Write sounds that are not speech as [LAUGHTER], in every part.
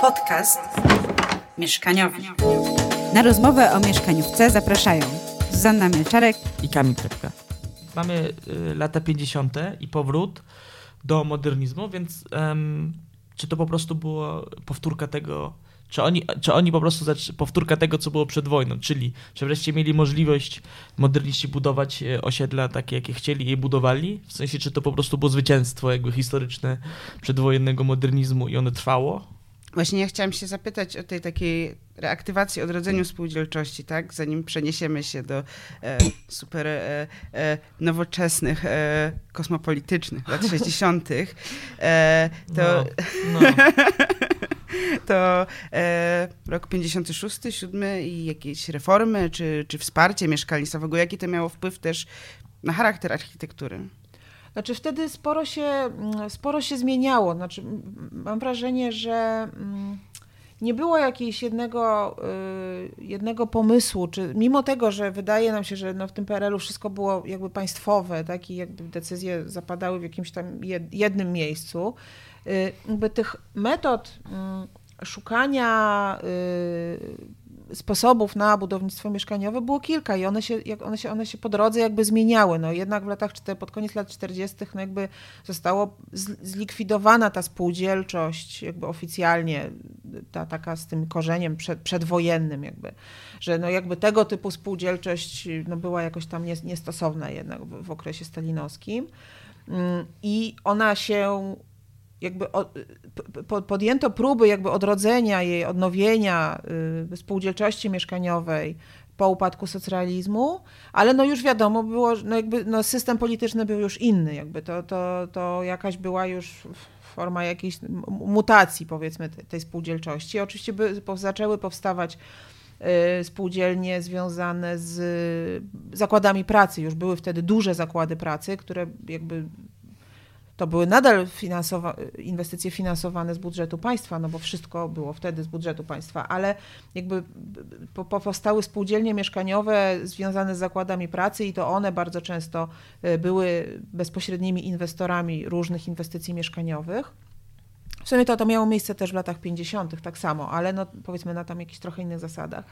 Podcast mieszkaniowy. Na rozmowę o mieszkaniówce zapraszają Zuzanna Mielczarek i Kamil Krepka. Mamy y, lata 50. i powrót do modernizmu, więc um, czy to po prostu było powtórka tego, czy oni, czy oni po prostu powtórka tego, co było przed wojną, czyli że wreszcie mieli możliwość moderniści budować e, osiedla takie, jakie chcieli i budowali? W sensie, czy to po prostu było zwycięstwo jakby historyczne przedwojennego modernizmu i ono trwało? Właśnie ja chciałam się zapytać o tej takiej reaktywacji, odrodzeniu spółdzielczości, tak? Zanim przeniesiemy się do e, super e, e, nowoczesnych, e, kosmopolitycznych lat [LAUGHS] 60., e, to... No, no. [LAUGHS] to e, rok 56, 7 i jakieś reformy, czy, czy wsparcie mieszkalnictwowego, jaki to miało wpływ też na charakter architektury? Znaczy wtedy sporo się, mm, sporo się zmieniało. Znaczy, mam wrażenie, że mm, nie było jakiegoś jednego, y, jednego pomysłu, czy mimo tego, że wydaje nam się, że no w tym PRL-u wszystko było jakby państwowe, tak, i jakby decyzje zapadały w jakimś tam jednym miejscu, y, jakby tych metod mm, szukania y, sposobów na budownictwo mieszkaniowe było kilka i one się, jak one się, one się po drodze jakby zmieniały. No jednak w latach, pod koniec lat 40. No jakby zostało zlikwidowana ta spółdzielczość jakby oficjalnie, ta taka z tym korzeniem przed, przedwojennym jakby, że no jakby tego typu spółdzielczość no była jakoś tam niestosowna jednak w, w okresie stalinowskim. Mm, I ona się jakby podjęto próby jakby odrodzenia jej, odnowienia y, spółdzielczości mieszkaniowej po upadku socjalizmu, ale no już wiadomo było, no jakby no system polityczny był już inny, jakby to, to, to jakaś była już forma jakiejś mutacji powiedzmy tej spółdzielczości. Oczywiście by, zaczęły powstawać y, spółdzielnie związane z zakładami pracy. Już były wtedy duże zakłady pracy, które jakby to były nadal finansowa inwestycje finansowane z budżetu państwa, no bo wszystko było wtedy z budżetu państwa, ale jakby po, powstały spółdzielnie mieszkaniowe związane z zakładami pracy i to one bardzo często e, były bezpośrednimi inwestorami różnych inwestycji mieszkaniowych. W sumie to, to miało miejsce też w latach 50. tak samo, ale no, powiedzmy na tam jakichś trochę innych zasadach.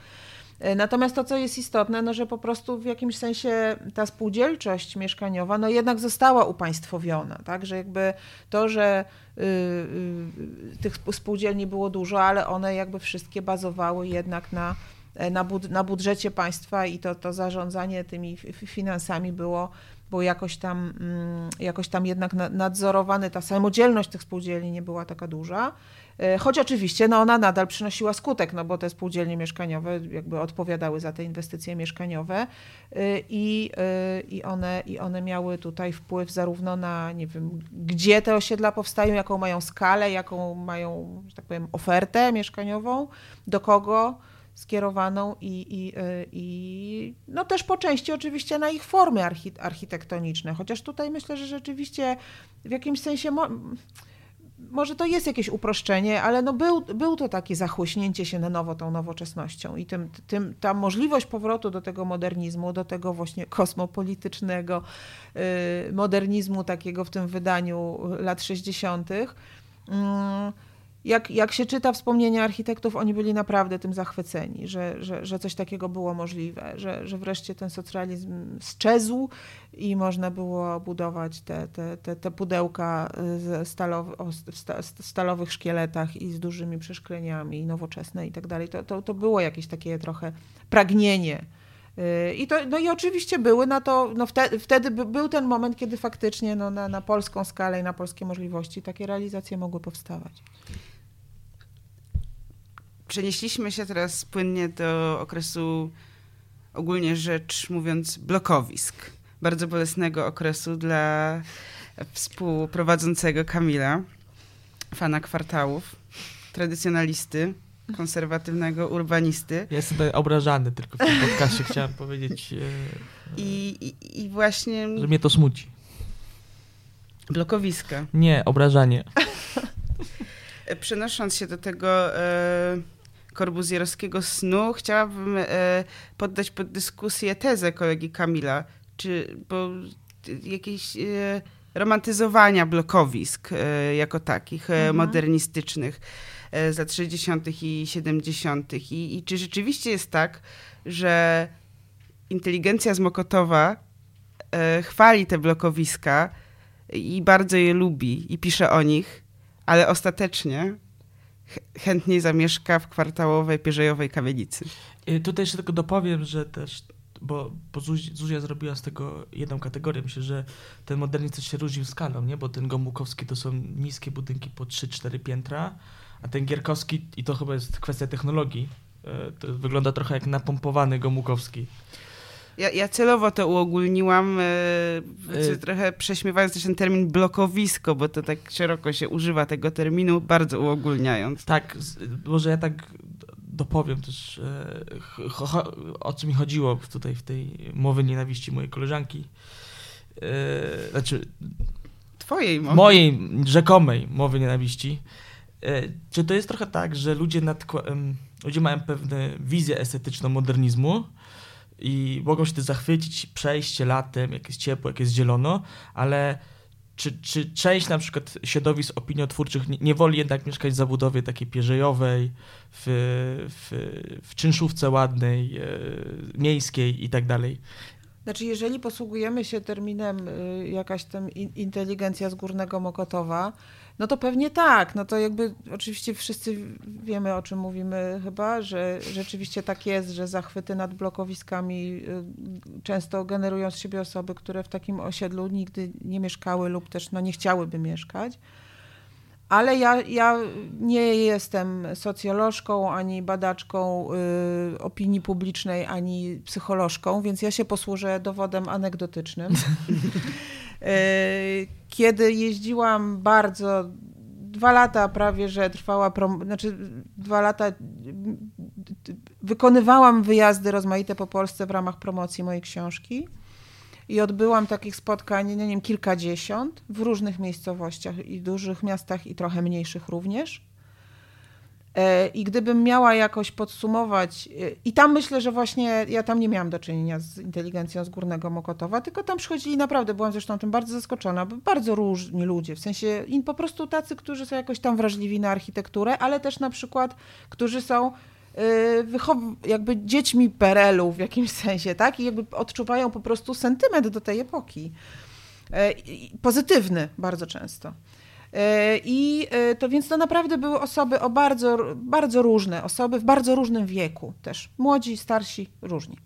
E, natomiast to, co jest istotne, no, że po prostu w jakimś sensie ta spółdzielczość mieszkaniowa no, jednak została upaństwowiona, tak? że jakby to, że y, y, tych spółdzielni było dużo, ale one jakby wszystkie bazowały jednak na, e, na, bud na budżecie państwa i to, to zarządzanie tymi finansami było było jakoś tam, mm, jakoś tam jednak nadzorowane, ta samodzielność tych spółdzielni nie była taka duża. E, choć oczywiście no ona nadal przynosiła skutek, no bo te spółdzielnie mieszkaniowe jakby odpowiadały za te inwestycje mieszkaniowe e, i, e, i, one, i one miały tutaj wpływ zarówno na, nie wiem, gdzie te osiedla powstają, jaką mają skalę, jaką mają, że tak powiem, ofertę mieszkaniową, do kogo skierowaną i, i, i no też po części oczywiście na ich formy architektoniczne, chociaż tutaj myślę, że rzeczywiście w jakimś sensie może to jest jakieś uproszczenie, ale no był, był to takie zachłyśnięcie się na nowo tą nowoczesnością i tym, tym, ta możliwość powrotu do tego modernizmu, do tego właśnie kosmopolitycznego y, modernizmu takiego w tym wydaniu lat 60 jak, jak się czyta wspomnienia architektów, oni byli naprawdę tym zachwyceni, że, że, że coś takiego było możliwe, że, że wreszcie ten socjalizm sczezł i można było budować te, te, te, te pudełka z stalowy, stalowych szkieletach i z dużymi przeszkleniami nowoczesne i tak dalej. To, to, to było jakieś takie trochę pragnienie. Y, I, to, no i oczywiście były na to, no wtedy, wtedy był ten moment, kiedy faktycznie no na, na polską skalę i na polskie możliwości takie realizacje mogły powstawać przenieśliśmy się teraz płynnie do okresu, ogólnie rzecz mówiąc, blokowisk. Bardzo bolesnego okresu dla współprowadzącego Kamila, fana kwartałów, tradycjonalisty, konserwatywnego urbanisty. Ja jestem obrażany tylko w tym podcastie, [LAUGHS] chciałem powiedzieć. E, I, i, I właśnie... Że mnie to smuci. Blokowiska. Nie, obrażanie. [LAUGHS] Przenosząc się do tego... E, korbuzjerowskiego snu, chciałabym e, poddać pod dyskusję tezę kolegi Kamila, czy bo jakieś e, romantyzowania blokowisk e, jako takich mhm. modernistycznych. z lat 60. i 70. I, I czy rzeczywiście jest tak, że inteligencja z Mokotowa chwali te blokowiska i bardzo je lubi i pisze o nich, ale ostatecznie chętniej zamieszka w kwartałowej, pierzejowej kamienicy. Y, Tutaj jeszcze tylko dopowiem, że też, bo, bo Zuzi- Zuzia zrobiła z tego jedną kategorię. Myślę, że ten modernizm się różnił skalą, nie? Bo ten Gomułkowski to są niskie budynki po 3-4 piętra, a ten Gierkowski, i to chyba jest kwestia technologii, y, to wygląda trochę jak napompowany Gomułkowski. Ja, ja celowo to uogólniłam, e, Y- trochę prześmiewając też ten termin blokowisko, bo to tak szeroko się używa tego terminu, bardzo uogólniając. Tak, może ja tak dopowiem też, e, o co mi chodziło tutaj w tej mowy nienawiści mojej koleżanki. E, Znaczy, Twojej mowy. mojej rzekomej mowy nienawiści. E, Czy to jest trochę tak, że ludzie, nadkła- ludzie mają pewne wizję estetyczną modernizmu i mogą się tym zachwycić, przejście latem, jak jest ciepło, jak jest zielono, ale czy, czy część na przykład środowisk opiniotwórczych nie, nie woli jednak mieszkać w zabudowie takiej pierzejowej, w, w, w czynszówce ładnej, e, miejskiej i tak dalej? Znaczy, jeżeli posługujemy się terminem y, jakaś tam in- inteligencja z górnego Mokotowa, no to pewnie tak. No to jakby oczywiście wszyscy wiemy, o czym mówimy chyba, że rzeczywiście tak jest, że zachwyty nad blokowiskami y, często generują z siebie osoby, które w takim osiedlu nigdy nie mieszkały lub też no, nie chciałyby mieszkać. Ale ja, ja nie jestem socjolożką, ani badaczką y, opinii publicznej, ani psycholożką, więc ja się posłużę dowodem anegdotycznym. [LAUGHS] Y, Kiedy jeździłam bardzo, dwa lata prawie, że trwała, prom- znaczy dwa lata wykonywałam wyjazdy rozmaite po Polsce w ramach promocji mojej książki. I odbyłam takich spotkań, nie wiem, kilkadziesiąt w różnych miejscowościach i dużych miastach i trochę mniejszych również. E, I gdybym miała jakoś podsumować, e, i tam myślę, że właśnie ja tam nie miałam do czynienia z inteligencją z Górnego Mokotowa, tylko tam przychodzili naprawdę, byłam zresztą tym bardzo zaskoczona, bardzo różni ludzie, w sensie po prostu tacy, którzy są jakoś tam wrażliwi na architekturę, ale też na przykład, którzy są wychow- jakby dziećmi PRL-u w jakimś [LAUGHS] sensie, tak? I jakby odczuwają po prostu sentyment do tej epoki. E, Pozytywny bardzo często. E, I e, to więc to naprawdę były osoby o bardzo, bardzo różne, osoby w bardzo różnym wieku też. Młodzi, starsi, różni.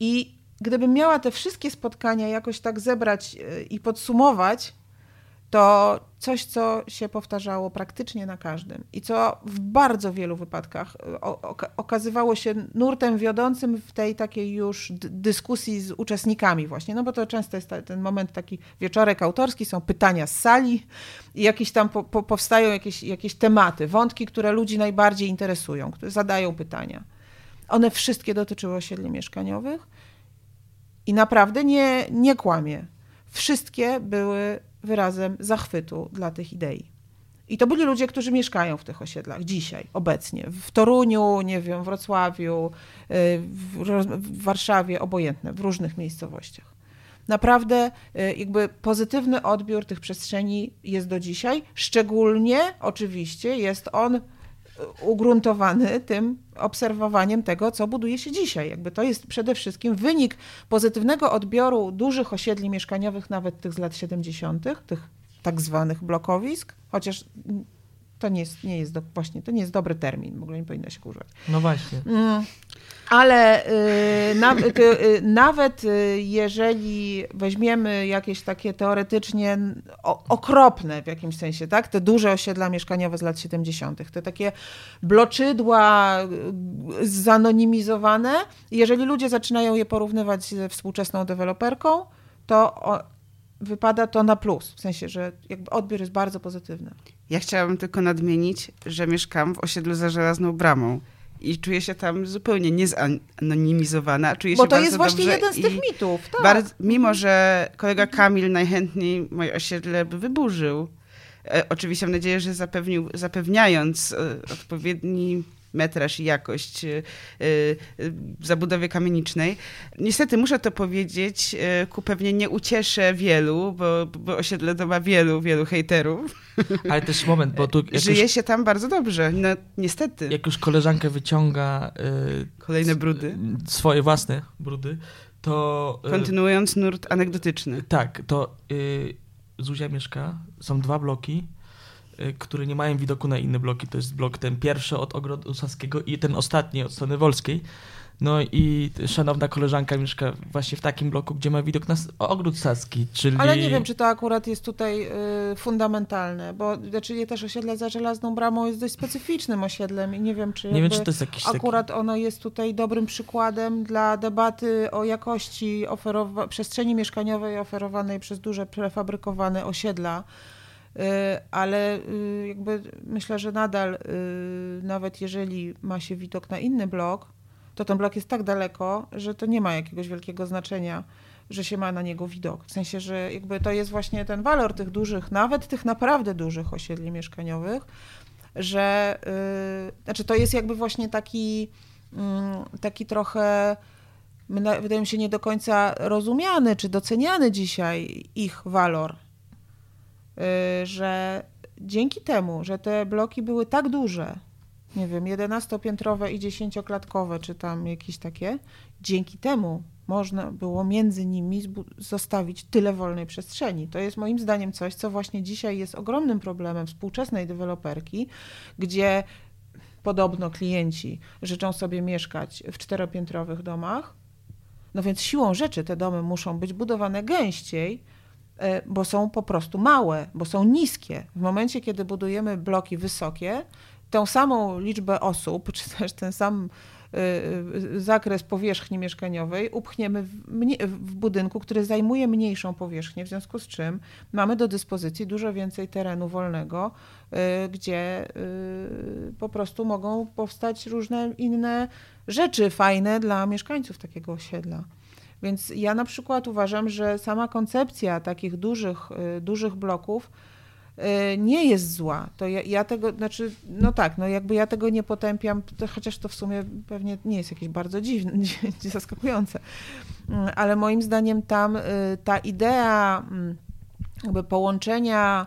I gdybym miała te wszystkie spotkania jakoś tak zebrać e, i podsumować, to coś, co się powtarzało praktycznie na każdym i co w bardzo wielu wypadkach e, okazywało się nurtem wiodącym w tej takiej już dyskusji z uczestnikami właśnie, no bo to często jest ten moment taki wieczorek autorski, są pytania z sali i jakieś tam po, po, powstają jakieś, jakieś tematy, wątki, które ludzi najbardziej interesują, które zadają pytania. One wszystkie dotyczyły osiedli mieszkaniowych i naprawdę nie, nie kłamie. Wszystkie były wyrazem zachwytu dla tych idei. I to byli ludzie, którzy mieszkają w tych osiedlach dzisiaj, obecnie. W Toruniu, nie wiem, Wrocławiu, y, w, Warszawie, obojętne, w różnych miejscowościach. Naprawdę y, jakby pozytywny odbiór tych przestrzeni jest do dzisiaj. Szczególnie oczywiście jest on ugruntowany tym obserwowaniem tego, co buduje się dzisiaj. Jakby to jest przede wszystkim wynik pozytywnego odbioru dużych osiedli mieszkaniowych, nawet tych z lat 70., tych tak zwanych blokowisk, chociaż to nie jest, nie jest do, właśnie, to nie jest dobry termin, w ogóle nie powinno się używać. No właśnie. Mm, Ale y, na, ty, y, nawet y, jeżeli weźmiemy jakieś takie teoretycznie o, okropne w jakimś sensie, tak? Te duże osiedla mieszkaniowe z lat 70., te takie bloczydła y, zanonimizowane, jeżeli ludzie zaczynają je porównywać ze współczesną deweloperką, to o, wypada to na plus. W sensie, że jakby odbiór jest bardzo pozytywny. Ja chciałabym tylko nadmienić, że mieszkam w osiedlu za żelazną bramą i czuję się tam zupełnie niezanonimizowana. Czuję Bo się to bardzo jest właśnie jeden z tych mitów. Tak. Bardzo, mimo, że kolega Kamil najchętniej moje osiedle by wyburzył. E, oczywiście mam nadzieję, że zapewnił, zapewniając e, odpowiedni metraż i jakość y, y, w zabudowie kamienicznej. Niestety muszę to powiedzieć, y, ku pewnie nie ucieszę wielu, bo, bo osiedle to ma wielu, wielu hejterów. [LAUGHS] Ale też moment, bo tu Żyje już, się tam bardzo dobrze, no niestety. jak już koleżanka wyciąga Kolejne brudy. swoje własne brudy, to... Kontynuując nurt anegdotyczny. Tak, to y, Zuzia mieszka, są dwa bloki, które nie mają widoku na inne bloki. To jest blok ten pierwszy od Ogrodu Saskiego i ten ostatni od strony Wolskiej. No i szanowna koleżanka mieszka właśnie w takim bloku, gdzie ma widok na Ogród Saski, czyli... Ale nie wiem, czy to akurat jest tutaj y, fundamentalne, bo znaczy też osiedle za żelazną bramą jest dość specyficznym osiedlem i nie wiem, czy Nie wiem, czy to jest jakiś taki... akurat ono jest tutaj dobrym przykładem dla debaty o jakości oferowa- przestrzeni mieszkaniowej oferowanej przez duże prefabrykowane osiedla. Y, Ale y, jakby myślę, że nadal, y, nawet jeżeli ma się widok na inny blok, to ten blok jest tak daleko, że to nie ma jakiegoś wielkiego znaczenia, że się ma na niego widok. W sensie, że jakby to jest właśnie ten walor tych dużych, nawet tych naprawdę dużych osiedli mieszkaniowych, że y, znaczy to jest jakby właśnie taki, mm, taki trochę wydaje mi się nie do końca rozumiany czy doceniany dzisiaj ich walor, że dzięki temu, że te bloki były tak duże, nie wiem, 11-piętrowe i 10-klatkowe, czy tam jakieś takie, dzięki temu można było między nimi zostawić tyle wolnej przestrzeni. To jest moim zdaniem coś, co właśnie dzisiaj jest ogromnym problemem współczesnej deweloperki, gdzie podobno klienci życzą sobie mieszkać w czteropiętrowych domach, no więc siłą rzeczy te domy muszą być budowane gęściej, bo są po prostu małe, bo są niskie. W momencie, kiedy budujemy bloki wysokie, tą samą liczbę osób, czy też ten sam y, y, zakres powierzchni mieszkaniowej upchniemy w, w budynku, który zajmuje mniejszą powierzchnię, w związku z czym mamy do dyspozycji dużo więcej terenu wolnego, gdzie po prostu mogą powstać różne inne rzeczy fajne dla mieszkańców takiego osiedla. Więc ja na przykład uważam, że sama koncepcja takich dużych, y, dużych bloków y, nie jest zła. To ja, ja tego, znaczy, no tak, no jakby ja tego nie potępiam, to, chociaż to w sumie pewnie nie jest jakieś bardzo dziwne, [LAUGHS] zaskakujące. Mm, Ale moim zdaniem tam y, ta idea mm, jakby połączenia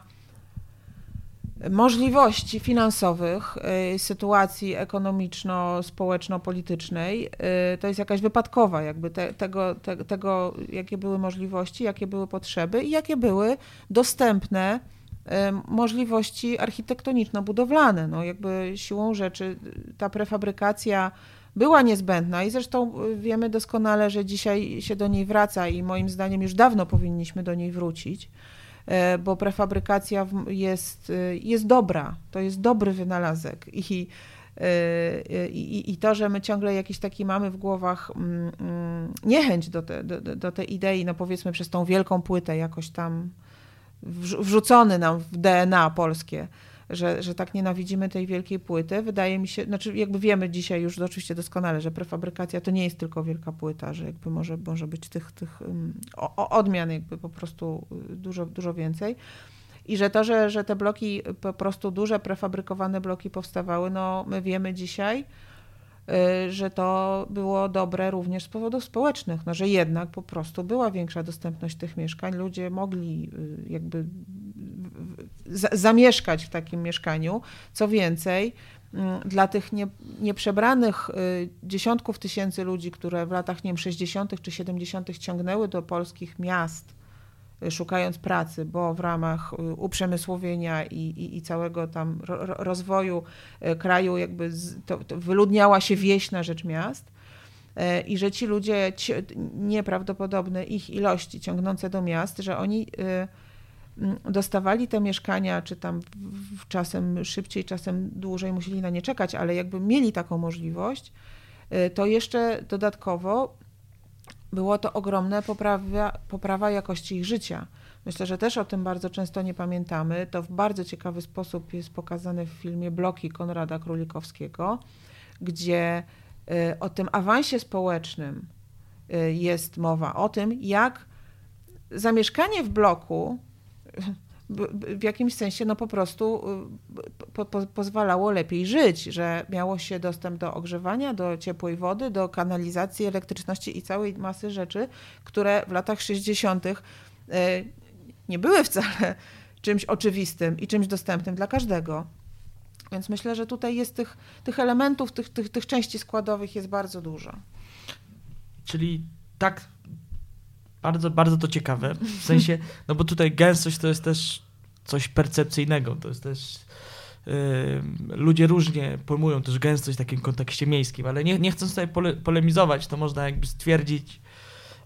możliwości finansowych, y, sytuacji ekonomiczno-społeczno-politycznej, y, to jest jakaś wypadkowa, jakby te, tego, te, tego, jakie były możliwości, jakie były potrzeby i jakie były dostępne y, możliwości architektoniczno-budowlane. No jakby siłą rzeczy ta prefabrykacja była niezbędna i zresztą wiemy doskonale, że dzisiaj się do niej wraca i moim zdaniem już dawno powinniśmy do niej wrócić bo prefabrykacja jest, y, jest dobra, to jest dobry wynalazek. I, y, i, i to, że my ciągle jakiś taki mamy w głowach mm, mm, niechęć do, te, do, do tej idei, no powiedzmy przez tą wielką płytę jakoś tam wrzu- wrzucony nam w DNA polskie, że, że tak nienawidzimy tej wielkiej płyty. Wydaje mi się, znaczy jakby wiemy dzisiaj już oczywiście doskonale, że prefabrykacja to nie jest tylko wielka płyta, że jakby może, może być tych, tych o- odmian jakby po prostu y, dużo, dużo więcej. I że to, że, że te bloki, po prostu duże prefabrykowane bloki powstawały, no my wiemy dzisiaj, y, że to było dobre również z powodów społecznych, no, że jednak po prostu była większa dostępność tych mieszkań, ludzie mogli y, jakby zamieszkać w takim mieszkaniu. Co więcej, mm, dla tych nie, nieprzebranych y, dziesiątków tysięcy ludzi, które w latach nie wiem, 60. czy 70. ciągnęły do polskich miast, y, szukając pracy, bo w ramach y, uprzemysłowienia i, i, i całego tam ro, ro- rozwoju kraju jakby z, to, to wyludniała się wieś na rzecz miast i że ci ludzie, ci, nieprawdopodobne ich ilości ciągnące do miast, że oni y, dostawali te mieszkania, czy tam czasem szybciej, czasem dłużej musieli na nie czekać, ale jakby mieli taką możliwość, y, to jeszcze dodatkowo było to ogromne poprawa, poprawa jakości ich życia. Myślę, że też o tym bardzo często nie pamiętamy. To w bardzo ciekawy sposób jest pokazane w filmie Bloki Konrada Królikowskiego, gdzie y, o tym awansie społecznym y, jest mowa, o tym, jak zamieszkanie w bloku w jakimś sensie no po prostu y, po, po, pozwalało lepiej żyć, że miało się dostęp do ogrzewania, do ciepłej wody, do kanalizacji, elektryczności i całej masy rzeczy, które w latach 60. y, nie były wcale czymś oczywistym i czymś dostępnym dla każdego. Więc myślę, że tutaj jest tych, tych elementów, tych, tych, tych części składowych jest bardzo dużo. Czyli tak, bardzo, bardzo to ciekawe. W sensie, no bo tutaj gęstość to jest też coś percepcyjnego. To jest też. Ludzie różnie pojmują też gęstość w takim kontekście miejskim, ale nie, nie chcąc tutaj pole, polemizować, to można jakby stwierdzić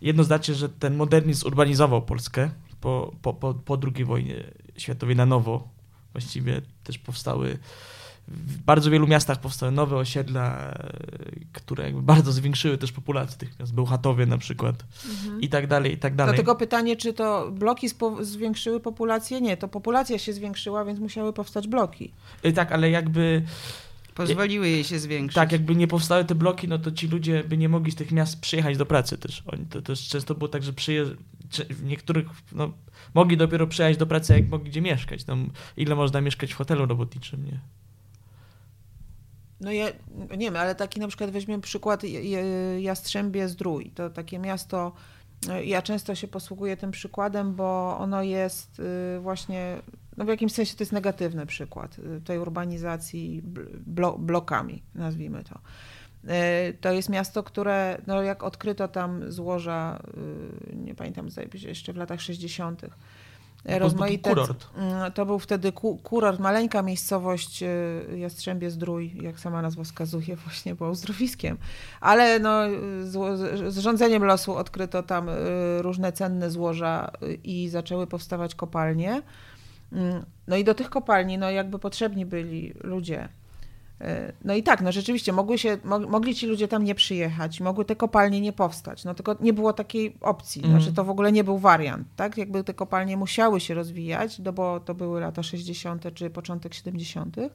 jednoznacznie, że ten modernizm urbanizował Polskę po, po, po, po II wojnie światowej na nowo. Właściwie też powstały w bardzo wielu miastach powstały nowe osiedla, e, które jakby bardzo zwiększyły też populację tych miast. Bełchatowie na przykład i tak dalej, i tak dalej. Dlatego pytanie, czy to bloki spo- zwiększyły populację? Nie, to populacja się zwiększyła, więc musiały powstać bloki. Y, Tak, ale jakby Pozwoliły jej się zwiększyć. tak, jakby nie powstały te bloki, no to ci ludzie by nie mogli z tych miast przyjechać do pracy też. Oni to też często było tak, że przyjeżdż... w niektórych no, mogli dopiero przyjechać do pracy, jak mogli gdzie mieszkać. No, ile można mieszkać w hotelu robotniczym, nie? No ja nie wiem, ale taki na przykład weźmiemy przykład Jastrzębie Zdrój. To takie miasto, y, ja często się posługuję tym przykładem, bo ono jest y, właśnie, no w jakimś sensie to jest negatywny przykład y, tej urbanizacji bl- blo, blokami, nazwijmy to. Y, To jest miasto, które, no jak odkryto tam złoża, y, nie pamiętam, jeszcze w latach 60., No, rozmaite kurort. Mm, To był wtedy ku- kurort, maleńka miejscowość y, Jastrzębie Zdrój, jak sama nazwa wskazuje, [LAUGHS] właśnie było uzdrowiskiem. Ale no, z z rządzeniem losu odkryto tam y, różne cenne złoża y, i zaczęły powstawać kopalnie. Mm, No i do tych kopalni no jakby potrzebni byli ludzie. Y, No i tak, no rzeczywiście mogły się, mo- mogli ci ludzie tam nie przyjechać, mogły te kopalnie nie powstać, no tylko nie było takiej opcji, znaczy to w ogóle nie był wariant, tak? Jakby te kopalnie musiały się rozwijać, no bo to były lata 60. czy początek 70., y,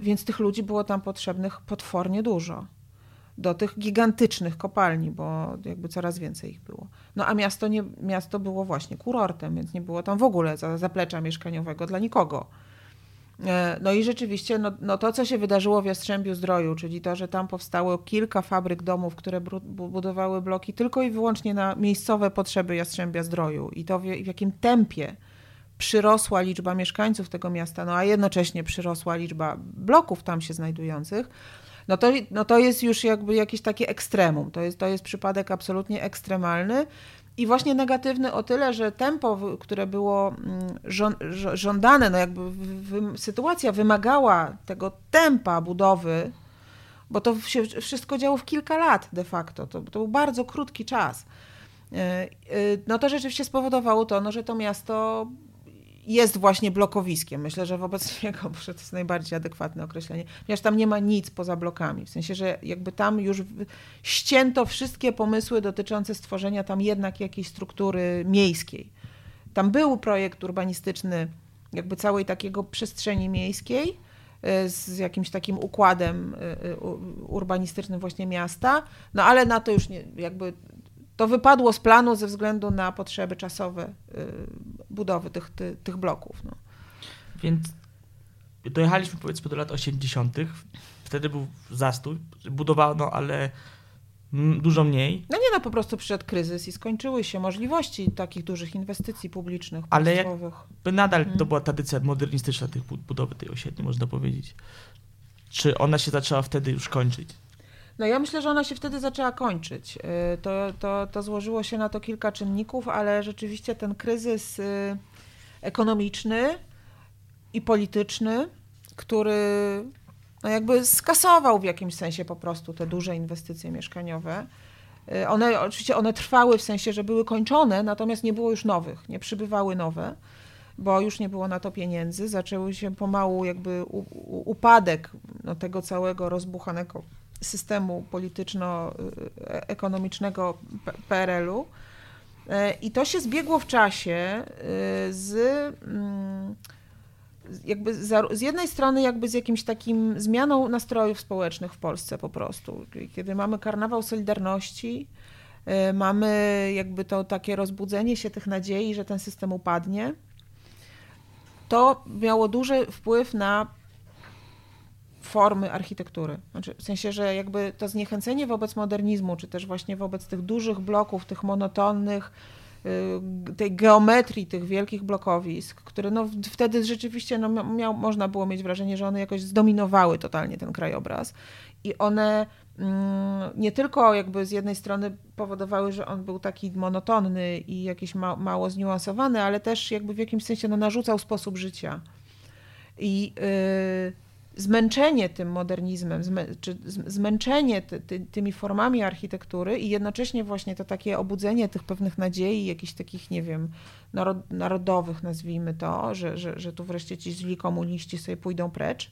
więc tych ludzi było tam potrzebnych potwornie dużo do tych gigantycznych kopalni, bo jakby coraz więcej ich było. No a miasto, nie, miasto było właśnie kurortem, więc nie było tam w ogóle za- zaplecza mieszkaniowego dla nikogo. E, No i rzeczywiście no, no to, co się wydarzyło w Jastrzębiu Zdroju, czyli to, że tam powstało kilka fabryk domów, które budowały bloki tylko i wyłącznie na miejscowe potrzeby Jastrzębia Zdroju i to w, w jakim tempie przyrosła liczba mieszkańców tego miasta, no a jednocześnie przyrosła liczba bloków tam się znajdujących, no to, no to jest już jakby jakieś takie ekstremum. To jest, to jest przypadek absolutnie ekstremalny i właśnie negatywny o tyle, że tempo, które było mm, żądane, no jakby sytuacja wymagała tego tempa budowy, bo to się wszystko działo w kilka lat de facto. To, to był bardzo krótki czas. E, e, No to rzeczywiście spowodowało to, no, że to miasto jest właśnie blokowiskiem. Myślę, że wobec [LAUGHS] niego, to jest najbardziej adekwatne określenie, ponieważ tam nie ma nic poza blokami. W sensie, że jakby tam już ścięto wszystkie pomysły dotyczące stworzenia tam jednak jakiejś struktury miejskiej. Tam był projekt urbanistyczny jakby całej takiego przestrzeni miejskiej y, z jakimś takim układem y, y, urbanistycznym właśnie miasta, no ale na to już nie, jakby to wypadło z planu ze względu na potrzeby czasowe y, budowy tych, ty, tych bloków. No. Więc dojechaliśmy powiedzmy do lat 80. Wtedy był zastój, budowano, ale dużo mniej. no nie no, po prostu przyszedł kryzys i skończyły się możliwości takich dużych inwestycji publicznych, Ale państwowych. By nadal to Mhm. była tradycja modernistyczna tych bu- budowy tej osiedli, można powiedzieć. Czy ona się zaczęła wtedy już kończyć? No ja myślę, że ona się wtedy zaczęła kończyć. Y, To, to, to złożyło się na to kilka czynników, ale rzeczywiście ten kryzys y, ekonomiczny i polityczny, który no jakby skasował w jakimś sensie po prostu te duże inwestycje mieszkaniowe. Y, One oczywiście one trwały w sensie, że były kończone, natomiast nie było już nowych, nie przybywały nowe, bo już nie było na to pieniędzy. Zaczęły się pomału jakby upadek no, tego całego rozbuchanego systemu polityczno-ekonomicznego PRL-u. E, I to się zbiegło w czasie e, z mm, jakby z jednej strony jakby z jakimś takim zmianą nastrojów społecznych w Polsce po prostu. Kiedy mamy karnawał Solidarności, e, mamy jakby to takie rozbudzenie się tych nadziei, że ten system upadnie. to miało duży wpływ na formy architektury. Znaczy, w sensie, że jakby to zniechęcenie wobec modernizmu, czy też właśnie wobec tych dużych bloków, tych monotonnych, y, tej geometrii tych wielkich blokowisk, które no wtedy rzeczywiście no miał, można było mieć wrażenie, że one jakoś zdominowały totalnie ten krajobraz i one mm, nie tylko jakby z jednej strony powodowały, że on był taki monotonny i jakiś ma, mało zniuansowany, ale też jakby w jakimś sensie no, narzucał sposób życia. I yy, zmęczenie tym modernizmem, czy zmęczenie ty, ty, tymi formami architektury i jednocześnie właśnie to takie obudzenie tych pewnych nadziei, jakichś takich, nie wiem, narod, narodowych, nazwijmy to, że, że, że tu wreszcie ci źli komuniści sobie pójdą precz,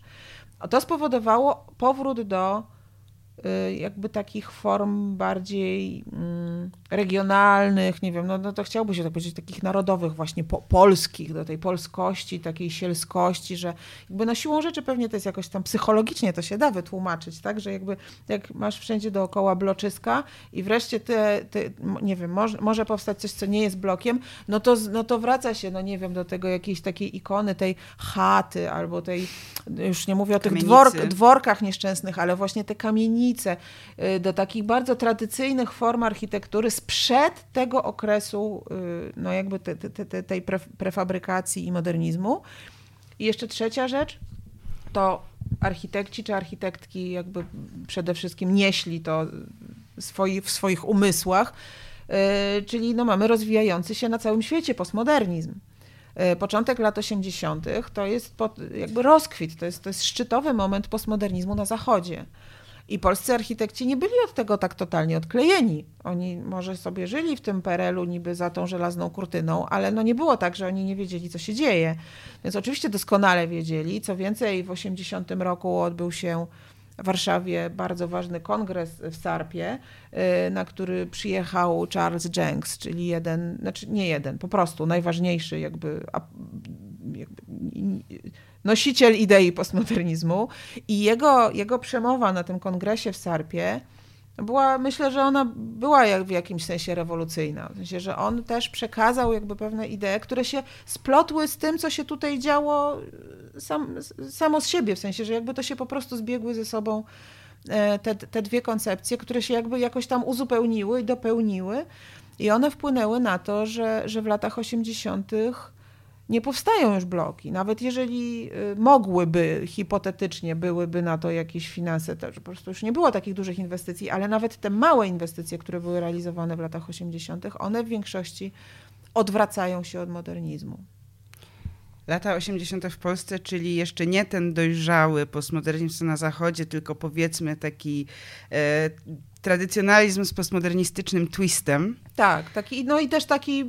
to spowodowało powrót do jakby takich form bardziej mm, regionalnych, nie wiem, no, no to chciałby się tak powiedzieć, takich narodowych właśnie po, polskich, do tej polskości, takiej sielskości, że jakby na siłą rzeczy pewnie to jest jakoś tam psychologicznie to się da wytłumaczyć, tak, że jakby jak masz wszędzie dookoła bloczyska i wreszcie ty, ty nie wiem, może, może powstać coś, co nie jest blokiem, no to, no to wraca się, no nie wiem, do tego jakiejś takiej ikony, tej chaty albo tej, już nie mówię o tych dwor, dworkach nieszczęsnych, ale właśnie te kamienice, Y, do takich bardzo tradycyjnych form architektury sprzed tego okresu, y, no jakby te, te, te, tej prefabrykacji i modernizmu. I jeszcze trzecia rzecz, to architekci czy architektki jakby przede wszystkim nieśli to swoi, w swoich umysłach, y, czyli no mamy rozwijający się na całym świecie postmodernizm początek lat 80. to jest jakby rozkwit, to jest, to jest szczytowy moment postmodernizmu na Zachodzie. I polscy architekci nie byli od tego tak totalnie odklejeni. Oni może sobie żyli w tym PRL-u niby za tą żelazną kurtyną, ale no nie było tak, że oni nie wiedzieli, co się dzieje. Więc oczywiście doskonale wiedzieli. Co więcej, w 80 roku odbył się w Warszawie bardzo ważny kongres w Sarpie, y, na który przyjechał Charles Jenks, czyli jeden, znaczy nie jeden, po prostu najważniejszy jakby, jakby nosiciel idei postmodernizmu i jego, jego przemowa na tym kongresie w Sarpie była, myślę, że ona była jak w jakimś sensie rewolucyjna. W sensie, że on też przekazał jakby pewne idee, które się splotły z tym, co się tutaj działo sam, samo z siebie, w sensie, że jakby to się po prostu zbiegły ze sobą e, te, te dwie koncepcje, które się jakby jakoś tam uzupełniły i dopełniły i one wpłynęły na to, że, że w latach 80 nie powstają już bloki. Nawet jeżeli y, mogłyby, hipotetycznie byłyby na to jakieś finanse, to po prostu już nie było takich dużych inwestycji, ale nawet te małe inwestycje, które były realizowane w latach 80., one w większości odwracają się od modernizmu. Lata 80. w Polsce, czyli jeszcze nie ten dojrzały postmodernizm na zachodzie, tylko powiedzmy taki e, tradycjonalizm z postmodernistycznym twistem. Tak, taki, no i też taki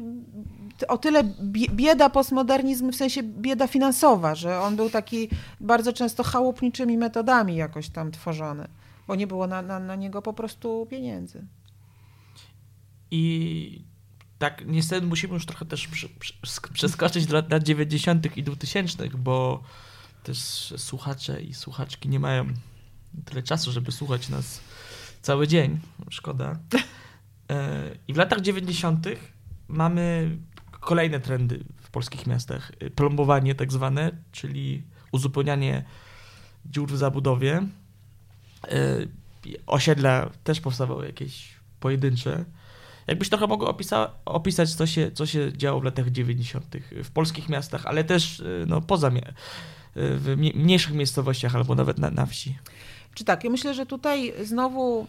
o tyle bieda postmodernizm, w sensie bieda finansowa, że on był taki bardzo często chałupniczymi metodami jakoś tam tworzony, bo nie było na, na, na niego po prostu pieniędzy. I tak, niestety musimy już trochę też przeskoczyć do lat 90. i 2000, bo też słuchacze i słuchaczki nie mają tyle czasu, żeby słuchać nas cały dzień. Szkoda. E, I w latach 90. mamy kolejne trendy w polskich miastach. Y, plombowanie tak zwane, czyli uzupełnianie dziur w zabudowie. Y, osiedla też powstawały jakieś pojedyncze. Jakbyś trochę opisa opisać, co się, co się działo w latach 90. w polskich miastach, ale też y, no, poza w mniejszych miejscowościach albo nawet na, na wsi. Czy tak? Ja myślę, że tutaj znowu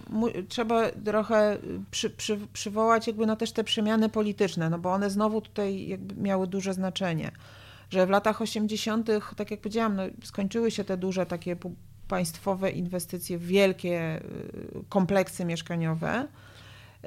trzeba trochę przy, przy, przywołać jakby no też te przemiany polityczne, no bo one znowu tutaj jakby miały duże znaczenie. Że w latach 80., tak jak powiedziałam, no skończyły się te duże takie państwowe inwestycje wielkie y, kompleksy mieszkaniowe.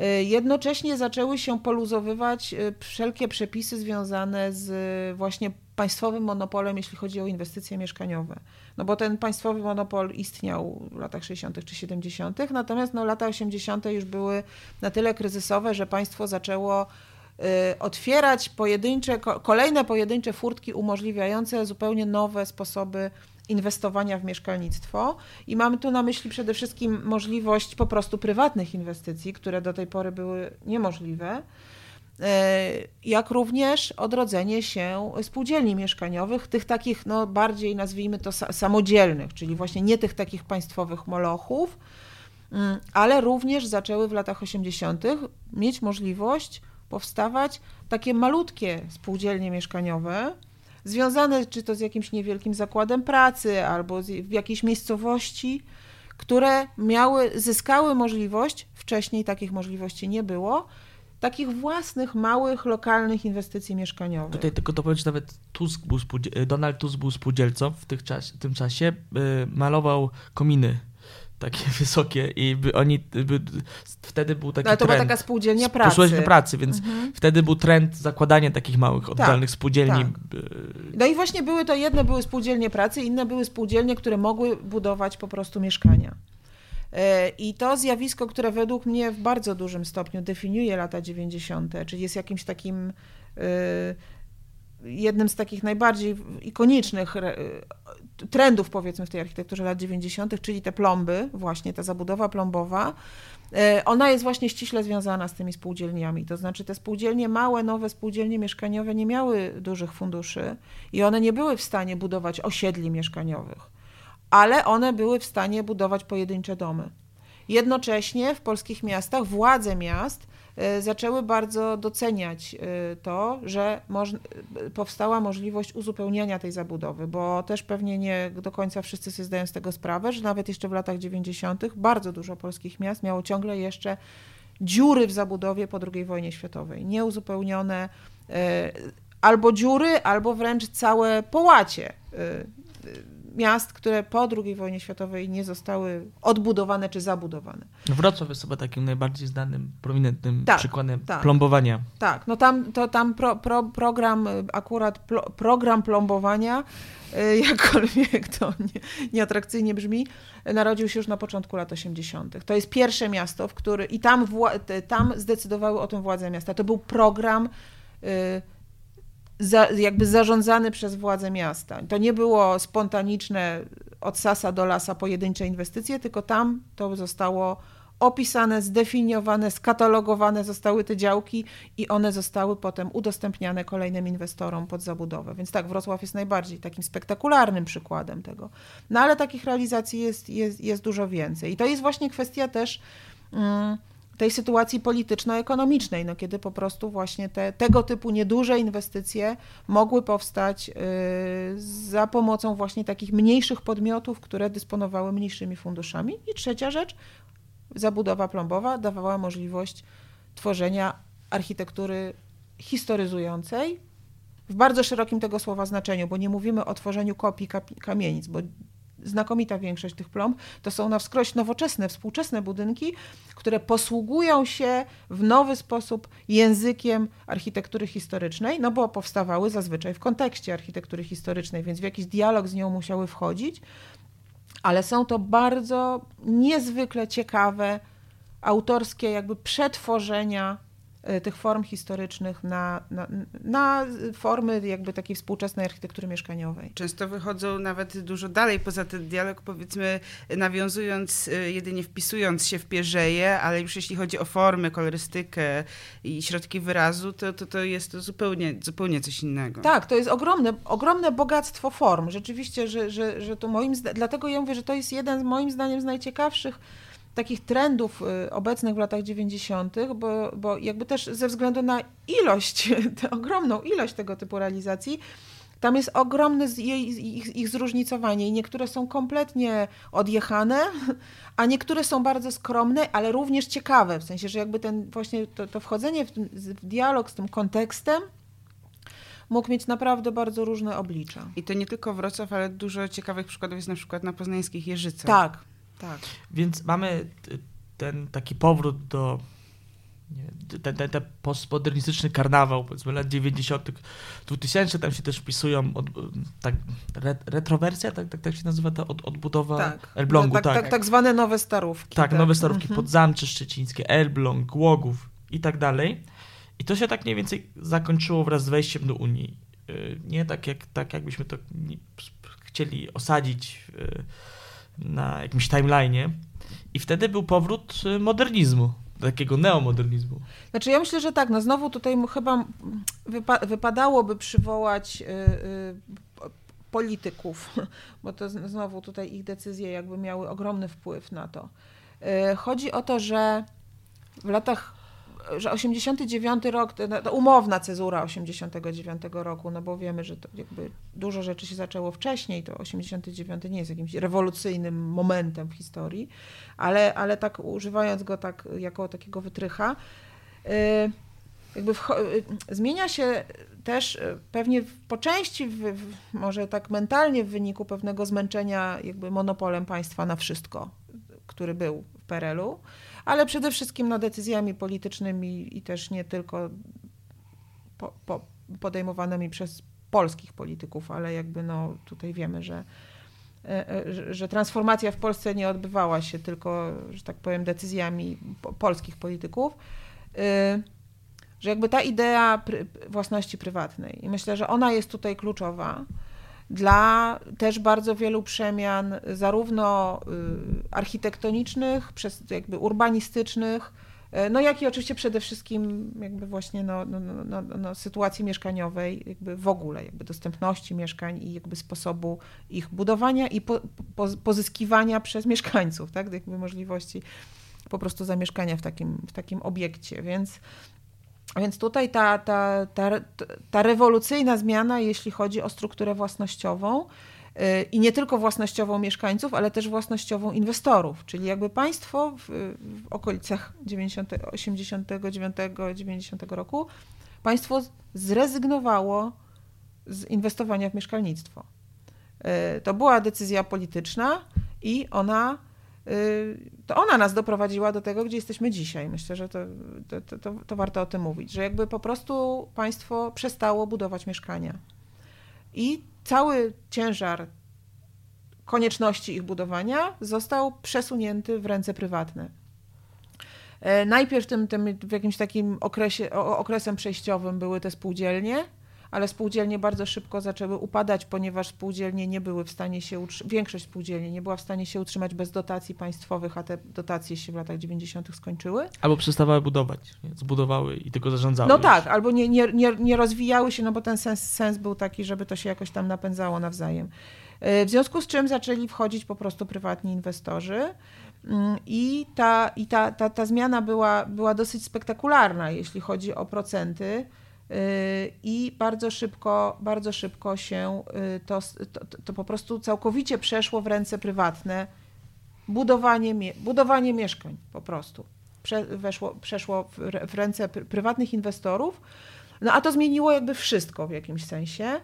Y, jednocześnie zaczęły się poluzowywać y, wszelkie przepisy związane z właśnie państwowym monopolem, jeśli chodzi o inwestycje mieszkaniowe. No bo ten państwowy monopol istniał w latach 60. czy 70., natomiast no, lata 80. już były na tyle kryzysowe, że państwo zaczęło y, otwierać pojedyncze, kolejne pojedyncze furtki umożliwiające zupełnie nowe sposoby inwestowania w mieszkalnictwo. I mamy tu na myśli przede wszystkim możliwość po prostu prywatnych inwestycji, które do tej pory były niemożliwe. e, jak również odrodzenie się spółdzielni mieszkaniowych, tych takich no, bardziej nazwijmy to sa samodzielnych, czyli właśnie nie tych takich państwowych molochów, mm, ale również zaczęły w latach 80. mieć możliwość powstawać takie malutkie spółdzielnie mieszkaniowe, związane czy to z jakimś niewielkim zakładem pracy albo z, w jakiejś miejscowości, które miały, zyskały możliwość, wcześniej takich możliwości nie było, takich własnych, małych, lokalnych inwestycji mieszkaniowych. Tutaj tylko dopowiedzieć, nawet Tusk był Donald Tusk był spółdzielcą w, tych czas, w tym czasie, y, malował kominy takie [LAUGHS] wysokie i by oni, by, wtedy był taki Ale to trend. była taka spółdzielnia pracy. Spółdzielnia pracy, więc mhm. wtedy był trend zakładania takich małych, oddalnych tak, spółdzielni. Tak. No i właśnie były to, jedne były spółdzielnie pracy, inne były spółdzielnie, które mogły budować po prostu mieszkania. E, I to zjawisko, które według mnie w bardzo dużym stopniu definiuje lata 90., czyli jest jakimś takim e, jednym z takich najbardziej ikonicznych trendów, powiedzmy, w tej architekturze lat 90., czyli te plomby, właśnie ta zabudowa plombowa, e, ona jest właśnie ściśle związana z tymi spółdzielniami. To znaczy, te spółdzielnie, małe, nowe spółdzielnie mieszkaniowe nie miały dużych funduszy i one nie były w stanie budować osiedli mieszkaniowych, ale one były w stanie budować pojedyncze domy. Jednocześnie w polskich miastach władze miast zaczęły bardzo doceniać e, to, że e, powstała możliwość uzupełniania tej zabudowy, bo też pewnie nie do końca wszyscy sobie zdają z tego sprawę, że nawet jeszcze w latach 90. bardzo dużo polskich miast miało ciągle jeszcze dziury w zabudowie po II wojnie światowej, nieuzupełnione albo dziury, albo wręcz całe połacie miast, które po II wojnie światowej nie zostały odbudowane czy zabudowane. Wrocław jest chyba takim najbardziej znanym, prominentnym tak, przykładem tak, plombowania. Tak, no tam, to, tam pro, pro, program, akurat program plombowania, y, [LAUGHS] jakkolwiek to nie, nieatrakcyjnie brzmi, narodził się już na początku lat 80. To jest pierwsze miasto, w który i tam, tam zdecydowały o tym władze miasta. To był program y, za, jakby zarządzany przez władze miasta. To nie było spontaniczne od sasa do lasa pojedyncze inwestycje, tylko tam to zostało opisane, zdefiniowane, skatalogowane zostały te działki i one zostały potem udostępniane kolejnym inwestorom pod zabudowę. Więc tak, Wrocław jest najbardziej takim spektakularnym przykładem tego. No ale takich realizacji jest, jest, jest dużo więcej. I to jest właśnie kwestia też. Mm, tej sytuacji polityczno-ekonomicznej, no, kiedy po prostu właśnie te, tego typu nieduże inwestycje mogły powstać yy, za pomocą właśnie takich mniejszych podmiotów, które dysponowały mniejszymi funduszami. I trzecia rzecz, zabudowa plombowa dawała możliwość tworzenia architektury historyzującej w bardzo szerokim tego słowa znaczeniu, bo nie mówimy o tworzeniu kopii kamienic, bo znakomita większość tych plomb, to są na wskroś nowoczesne, współczesne budynki, które posługują się w nowy sposób językiem architektury historycznej, no bo powstawały zazwyczaj w kontekście architektury historycznej, więc w jakiś dialog z nią musiały wchodzić, ale są to bardzo niezwykle ciekawe, autorskie jakby przetworzenia tych form historycznych na, na, na, formy jakby takiej współczesnej architektury mieszkaniowej. Często wychodzą nawet dużo dalej poza ten dialog, powiedzmy nawiązując, e, jedynie wpisując się w pierzeje, ale już jeśli chodzi o formy, kolorystykę i środki wyrazu, to, to, to jest to zupełnie, zupełnie coś innego. Tak, to jest ogromne, ogromne bogactwo form. Rzeczywiście, że, że, że to moim zdaniem, dlatego ja mówię, że to jest jeden moim zdaniem z najciekawszych takich trendów y, obecnych w latach 90., bo, bo jakby też ze względu na ilość, [LAUGHS] tę ogromną ilość tego typu realizacji, tam jest ogromne ich, ich zróżnicowanie i niektóre są kompletnie odjechane, [LAUGHS] a niektóre są bardzo skromne, ale również ciekawe, w sensie, że jakby ten właśnie to, to wchodzenie w, ten, w dialog z tym kontekstem mógł mieć naprawdę bardzo różne oblicza. I to nie tylko Wrocław, ale dużo ciekawych przykładów jest na przykład na poznańskich Jeżycach. Tak, tak. Więc mamy ten taki powrót do ten, ten, ten postmodernistyczny karnawał, powiedzmy lat 90., 2000, tam się też wpisują od, tak, retrowersja, tak, tak, tak się nazywa ta od, odbudowa tak. Elblągu. Tak, tak. tak, tak zwane nowe starówki. Tak, tak. nowe starówki, mhm. Podzamcze Szczecińskie, Elbląg, Głogów i tak dalej. I to się tak mniej więcej zakończyło wraz z wejściem do Unii. Y, nie tak, jak, tak jakbyśmy to chcieli osadzić na jakimś timeline'ie. I wtedy był powrót y, modernizmu. takiego neomodernizmu. Znaczy ja myślę, że tak, no znowu tutaj chyba wypa- wypadałoby przywołać y, y, polityków, [LAUGHS] bo to znowu tutaj ich decyzje jakby miały ogromny wpływ na to. Y, chodzi o to, że w latach, że 89 rok, to umowna cezura 89 roku, no bo wiemy, że to jakby dużo rzeczy się zaczęło wcześniej, to 89 nie jest jakimś rewolucyjnym momentem w historii, ale, ale tak używając go tak jako takiego wytrycha, y, jakby wcho- y, zmienia się też y, pewnie w- po części, w, w, może tak mentalnie w wyniku pewnego zmęczenia jakby monopolem państwa na wszystko, który był w PRL-u, ale przede wszystkim no, decyzjami politycznymi i też nie tylko po, po, podejmowanymi przez polskich polityków, ale jakby no, tutaj wiemy, że, e, e, że- transformacja w Polsce nie odbywała się tylko, że tak powiem, decyzjami po, polskich polityków, y, że jakby ta idea własności prywatnej. I myślę, że ona jest tutaj kluczowa dla też bardzo wielu przemian, zarówno y, architektonicznych, przez jakby urbanistycznych, y, no jak i oczywiście przede wszystkim jakby właśnie no, no, no, no, no, sytuacji mieszkaniowej, jakby w ogóle, jakby dostępności mieszkań i jakby sposobu ich budowania i po, po, pozyskiwania przez mieszkańców, tak, jakby możliwości po prostu zamieszkania w takim, w takim obiekcie, więc więc tutaj ta, ta, ta, ta rewolucyjna zmiana, jeśli chodzi o strukturę własnościową, y, i nie tylko własnościową mieszkańców, ale też własnościową inwestorów, czyli jakby państwo w, w okolicach 90, 89, 90 roku, państwo zrezygnowało z inwestowania w mieszkalnictwo. Y, To była decyzja polityczna i ona to ona nas doprowadziła do tego, gdzie jesteśmy dzisiaj. Myślę, że to, to, to, to, to warto o tym mówić, że jakby po prostu państwo przestało budować mieszkania. I cały ciężar konieczności ich budowania został przesunięty w ręce prywatne. E, Najpierw tym, tym w jakimś takim okresie, okresem przejściowym były te spółdzielnie, ale spółdzielnie bardzo szybko zaczęły upadać, ponieważ spółdzielnie nie były w stanie się większość spółdzielni nie była w stanie się utrzymać bez dotacji państwowych, a te dotacje się w latach 90. skończyły. Albo przestawały budować, zbudowały i tylko zarządzały. No już. tak, albo nie, nie, nie, nie rozwijały się, no bo ten sens, sens był taki, żeby to się jakoś tam napędzało nawzajem. E, W związku z czym zaczęli wchodzić po prostu prywatni inwestorzy Mm, i ta, i ta, ta, ta zmiana była, była dosyć spektakularna, jeśli chodzi o procenty y, i bardzo szybko, bardzo szybko się y, to, to, to po prostu całkowicie przeszło w ręce prywatne budowanie, budowanie mieszkań po prostu. Prze, weszło, przeszło w, w ręce pr- prywatnych inwestorów, no a to zmieniło jakby wszystko w jakimś sensie.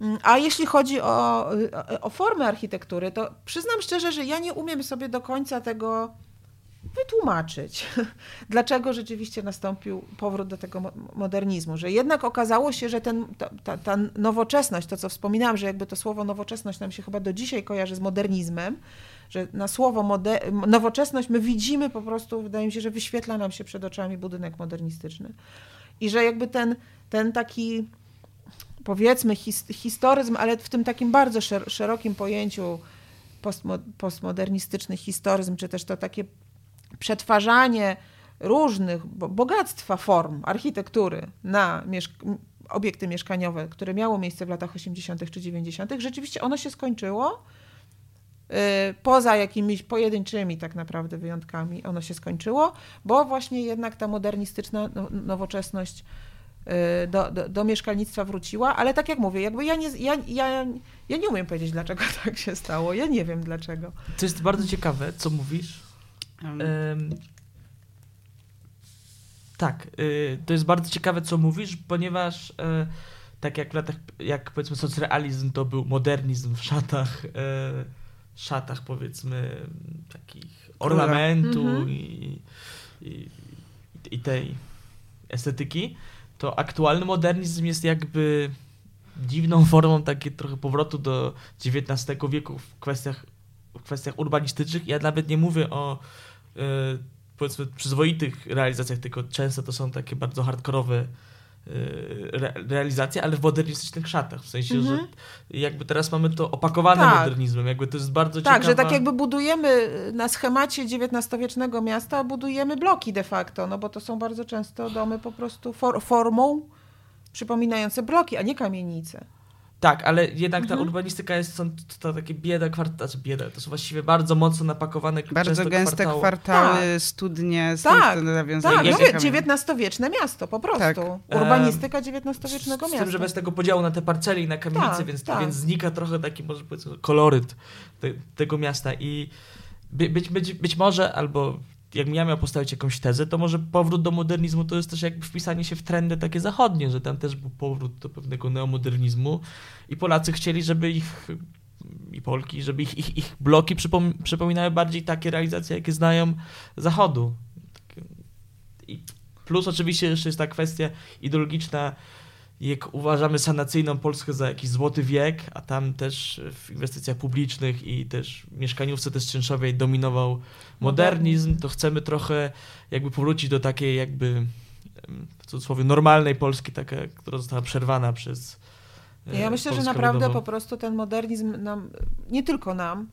Mm, A jeśli chodzi o, o, o formę architektury, to przyznam szczerze, że ja nie umiem sobie do końca tego wytłumaczyć, [LAUGHS] dlaczego rzeczywiście nastąpił powrót do tego mo- modernizmu, że jednak okazało się, że ten, ta, ta, nowoczesność, to co wspominałam, że jakby to słowo nowoczesność nam się chyba do dzisiaj kojarzy z modernizmem, że na słowo nowoczesność my widzimy po prostu, wydaje mi się, że wyświetla nam się przed oczami budynek modernistyczny. I że jakby ten, ten taki powiedzmy his, historyzm, ale w tym takim bardzo szer- szerokim pojęciu postmo, postmodernistyczny historyzm, czy też to takie przetwarzanie różnych bo- bogactwa form architektury na mieszk- obiekty mieszkaniowe, które miało miejsce w latach 80. czy 90., rzeczywiście ono się skończyło. Yy, Poza jakimiś pojedynczymi tak naprawdę wyjątkami ono się skończyło, bo właśnie jednak ta modernistyczna no- nowoczesność yy, do, do, do mieszkalnictwa wróciła, ale tak jak mówię, jakby ja nie, ja, ja, ja nie umiem powiedzieć, dlaczego [LAUGHS] tak się stało. Ja nie wiem dlaczego. To jest bardzo ciekawe, co mówisz. Um, tak, y, to jest bardzo ciekawe, co mówisz, ponieważ y, tak jak w latach, jak powiedzmy socrealizm to był modernizm w szatach, y, szatach powiedzmy takich ornamentu Mhm. i, i, i tej estetyki, to aktualny modernizm jest jakby dziwną [LAUGHS] formą takiej trochę powrotu do XIX wieku w kwestiach, w kwestiach urbanistycznych. Ja nawet nie mówię o e, powiedzmy przyzwoitych realizacjach, tylko często to są takie bardzo hardkorowe re, realizacja, ale w modernistycznych szatach. W sensie, Mhm. że jakby teraz mamy to opakowane Tak. modernizmem. Jakby to jest bardzo Tak, ciekawa... że tak jakby budujemy na schemacie XIX-wiecznego miasta, budujemy bloki de facto, no bo to są bardzo często domy po prostu for, formą przypominające bloki, a nie kamienice. Tak, ale jednak Mhm. ta urbanistyka jest są to, takie bieda kwartały, znaczy bieda, to są właściwie bardzo mocno napakowane Bardzo gęste kwartały. kwartały, studnie, Tak, nawiązanie. Tak, no wie, XIX-wieczne miasto, po prostu. Tak. Urbanistyka XIX-wiecznego z, z miasta. tym, że bez tego podziału na te parcele i na kamienice, Tak, więc, tak. więc znika trochę taki może powiedzmy koloryt te, tego miasta i by, być, być, być może, albo jak ja miał postawić jakąś tezę, to może powrót do modernizmu to jest też jakby wpisanie się w trendy takie zachodnie, że tam też był powrót do pewnego neomodernizmu i Polacy chcieli, żeby ich i Polki, żeby ich, ich, ich bloki przypom- przypominały bardziej takie realizacje, jakie znają zachodu. I plus oczywiście jeszcze jest ta kwestia ideologiczna, jak uważamy sanacyjną Polskę za jakiś złoty wiek, a tam też w inwestycjach publicznych i też mieszkaniówce też czynszowej dominował modernizm, to chcemy trochę jakby powrócić do takiej jakby w cudzysłowie normalnej Polski, taka, która została przerwana przez e, Ja myślę, że Polskę naprawdę Ludową. po prostu ten modernizm nam, nie tylko nam,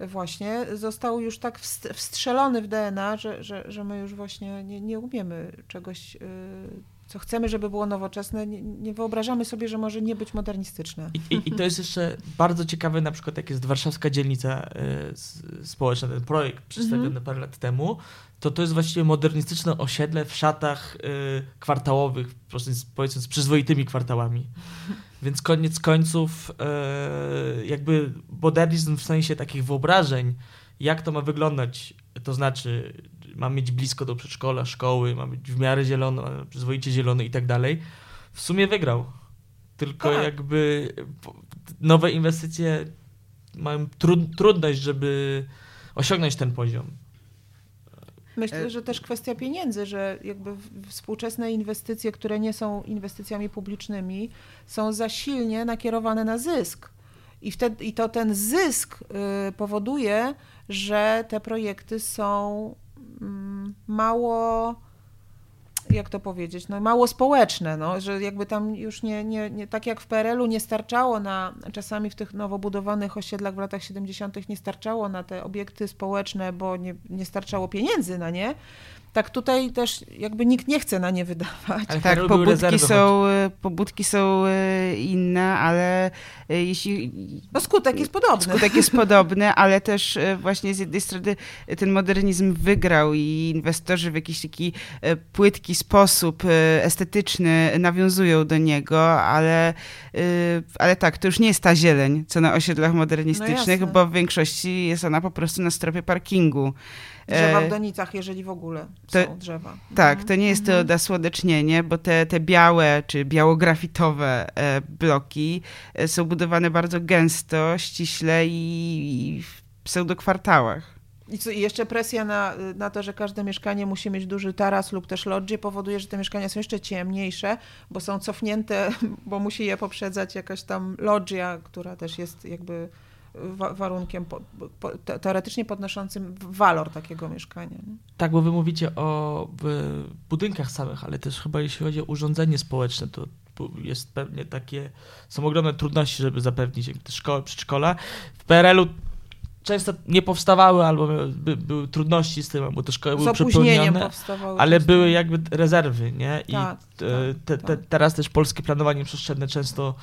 właśnie, został już tak wst- wstrzelony w DNA, że, że, że my już właśnie nie, nie umiemy czegoś, yy, co chcemy, żeby było nowoczesne. Nie, nie wyobrażamy sobie, że może nie być modernistyczne. I, i, I to jest jeszcze bardzo ciekawe, na przykład jak jest warszawska dzielnica s- społeczna, ten projekt przedstawiony Mhm. parę lat temu, to to jest właściwie modernistyczne osiedle w szatach e, kwartałowych, po prostu z, powiedzmy z przyzwoitymi kwartałami. Więc koniec końców e, jakby modernizm w sensie takich wyobrażeń, jak to ma wyglądać, to znaczy ma mieć blisko do przedszkola, szkoły, ma być w miarę zielono, przyzwoicie zielony i tak dalej, w sumie wygrał. Tylko Tak. jakby nowe inwestycje mają trud, trudność, żeby osiągnąć ten poziom. Myślę, E, że też kwestia pieniędzy, że jakby współczesne inwestycje, które nie są inwestycjami publicznymi, są za silnie nakierowane na zysk. I, wtedy, I to ten zysk y, powoduje, że te projekty są mało, jak to powiedzieć, no, mało społeczne, no, że jakby tam już nie, nie, nie, tak jak w PRL-u nie starczało na, czasami w tych nowo budowanych osiedlach w latach 70. nie starczało na te obiekty społeczne, bo nie, nie starczało pieniędzy na nie, tak tutaj też jakby nikt nie chce na nie wydawać. Ale Tak, były pobudki są, e, pobudki są e, inne, ale e, jeśli No skutek jest podobny. skutek jest podobny, ale też e, właśnie z jednej strony ten modernizm wygrał i inwestorzy w jakiś taki e, płytki sposób e, estetyczny nawiązują do niego, ale, e, ale tak, to już nie jest ta zieleń, co na osiedlach modernistycznych, jasne. bo w większości jest ona po prostu na stropie parkingu. Drzewa E, w Donicach, jeżeli w ogóle to- są drzewa. Tak, to nie jest to nasłodecznienie, bo te, te białe czy białografitowe e, bloki e, są budowane bardzo gęsto, ściśle i, i w pseudokwartałach. I, co, I jeszcze presja na, na to, że każde mieszkanie musi mieć duży taras lub też lodgie powoduje, że te mieszkania są jeszcze ciemniejsze, bo są cofnięte, [LAUGHS] bo musi je poprzedzać jakaś tam loggia, która też jest jakby wa- warunkiem po, po, te- teoretycznie podnoszącym walor takiego mieszkania. Nie? Tak, bo wy mówicie o budynkach samych, ale też chyba jeśli chodzi o urządzenie społeczne, to jest pewnie takie, są ogromne trudności, żeby zapewnić szkoły, przedszkola. W PRL-u często nie powstawały albo by, były trudności z tym, bo te szkoły były przepełnione, ale często. były jakby rezerwy, nie? I Tak, e, te, te, tak. teraz też polskie planowanie przestrzenne często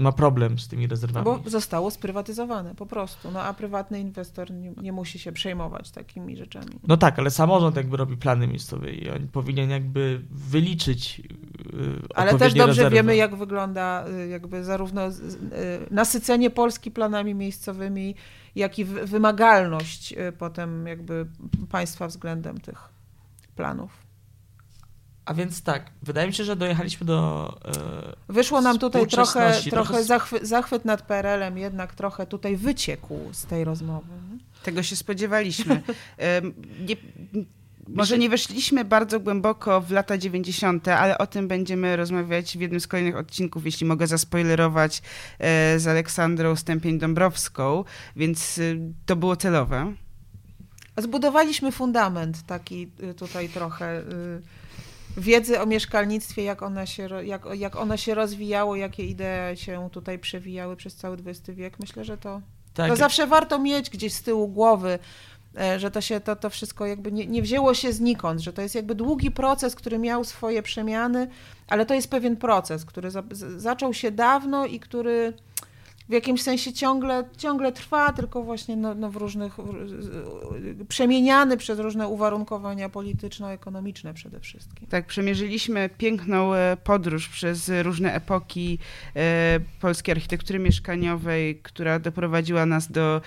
ma problem z tymi rezerwami. Bo zostało sprywatyzowane po prostu, no a prywatny inwestor nie, nie musi się przejmować takimi rzeczami. No tak, ale samorząd jakby robi plany miejscowe i on powinien jakby wyliczyć yy, Ale też dobrze rezerwy. wiemy, jak wygląda y, jakby zarówno y, nasycenie Polski planami miejscowymi, jak i wy- wymagalność y, potem jakby państwa względem tych planów. A więc tak, wydaje mi się, że dojechaliśmy do... e, Wyszło nam tutaj trochę, trochę zachwy, zachwyt nad PRL-em, jednak trochę tutaj wyciekł z tej rozmowy. Tego się spodziewaliśmy. [LAUGHS] Nie, może nie weszliśmy bardzo głęboko w lata 90., ale o tym będziemy rozmawiać w jednym z kolejnych odcinków, jeśli mogę zaspoilerować, e, z Aleksandrą Stępień-Dąbrowską, więc y, to było celowe. Zbudowaliśmy fundament taki y, tutaj trochę y, wiedzy o mieszkalnictwie, jak ona się, jak, jak ono się rozwijało, jakie idee się tutaj przewijały przez cały XX wiek. Myślę, że to, Tak, to zawsze warto mieć gdzieś z tyłu głowy, e, że to się to, to wszystko jakby nie, nie wzięło się znikąd, że to jest jakby długi proces, który miał swoje przemiany, ale to jest pewien proces, który za, zaczął się dawno i który w jakimś sensie ciągle, ciągle trwa, tylko właśnie no, no w różnych, w- przemieniany przez różne uwarunkowania polityczno-ekonomiczne przede wszystkim. Tak, przemierzyliśmy piękną e, podróż przez różne epoki e, polskiej architektury mieszkaniowej, która doprowadziła nas do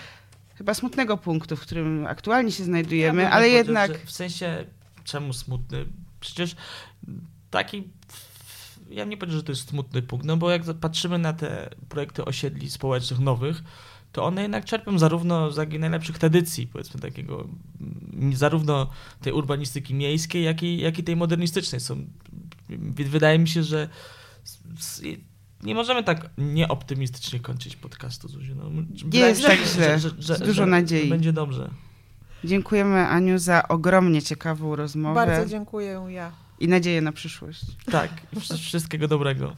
chyba smutnego punktu, w którym aktualnie się znajdujemy, Ja ale jednak W sensie, czemu smutny? Przecież taki. Ja nie powiem, że to jest smutny punkt, no bo jak patrzymy na te projekty osiedli społecznych nowych, to one jednak czerpią zarówno z najlepszych tradycji, powiedzmy takiego, mm, zarówno tej urbanistyki miejskiej, jak i, jak i tej modernistycznej. Są, wydaje mi się, że nie możemy tak nieoptymistycznie kończyć podcastu, Zuziu. No, wydaje jest tak źle. Jest dużo nadziei. Że będzie dobrze. dziękujemy Aniu za ogromnie ciekawą rozmowę Bardzo dziękuję ja. I nadzieję na przyszłość. Tak, wszystkiego dobrego.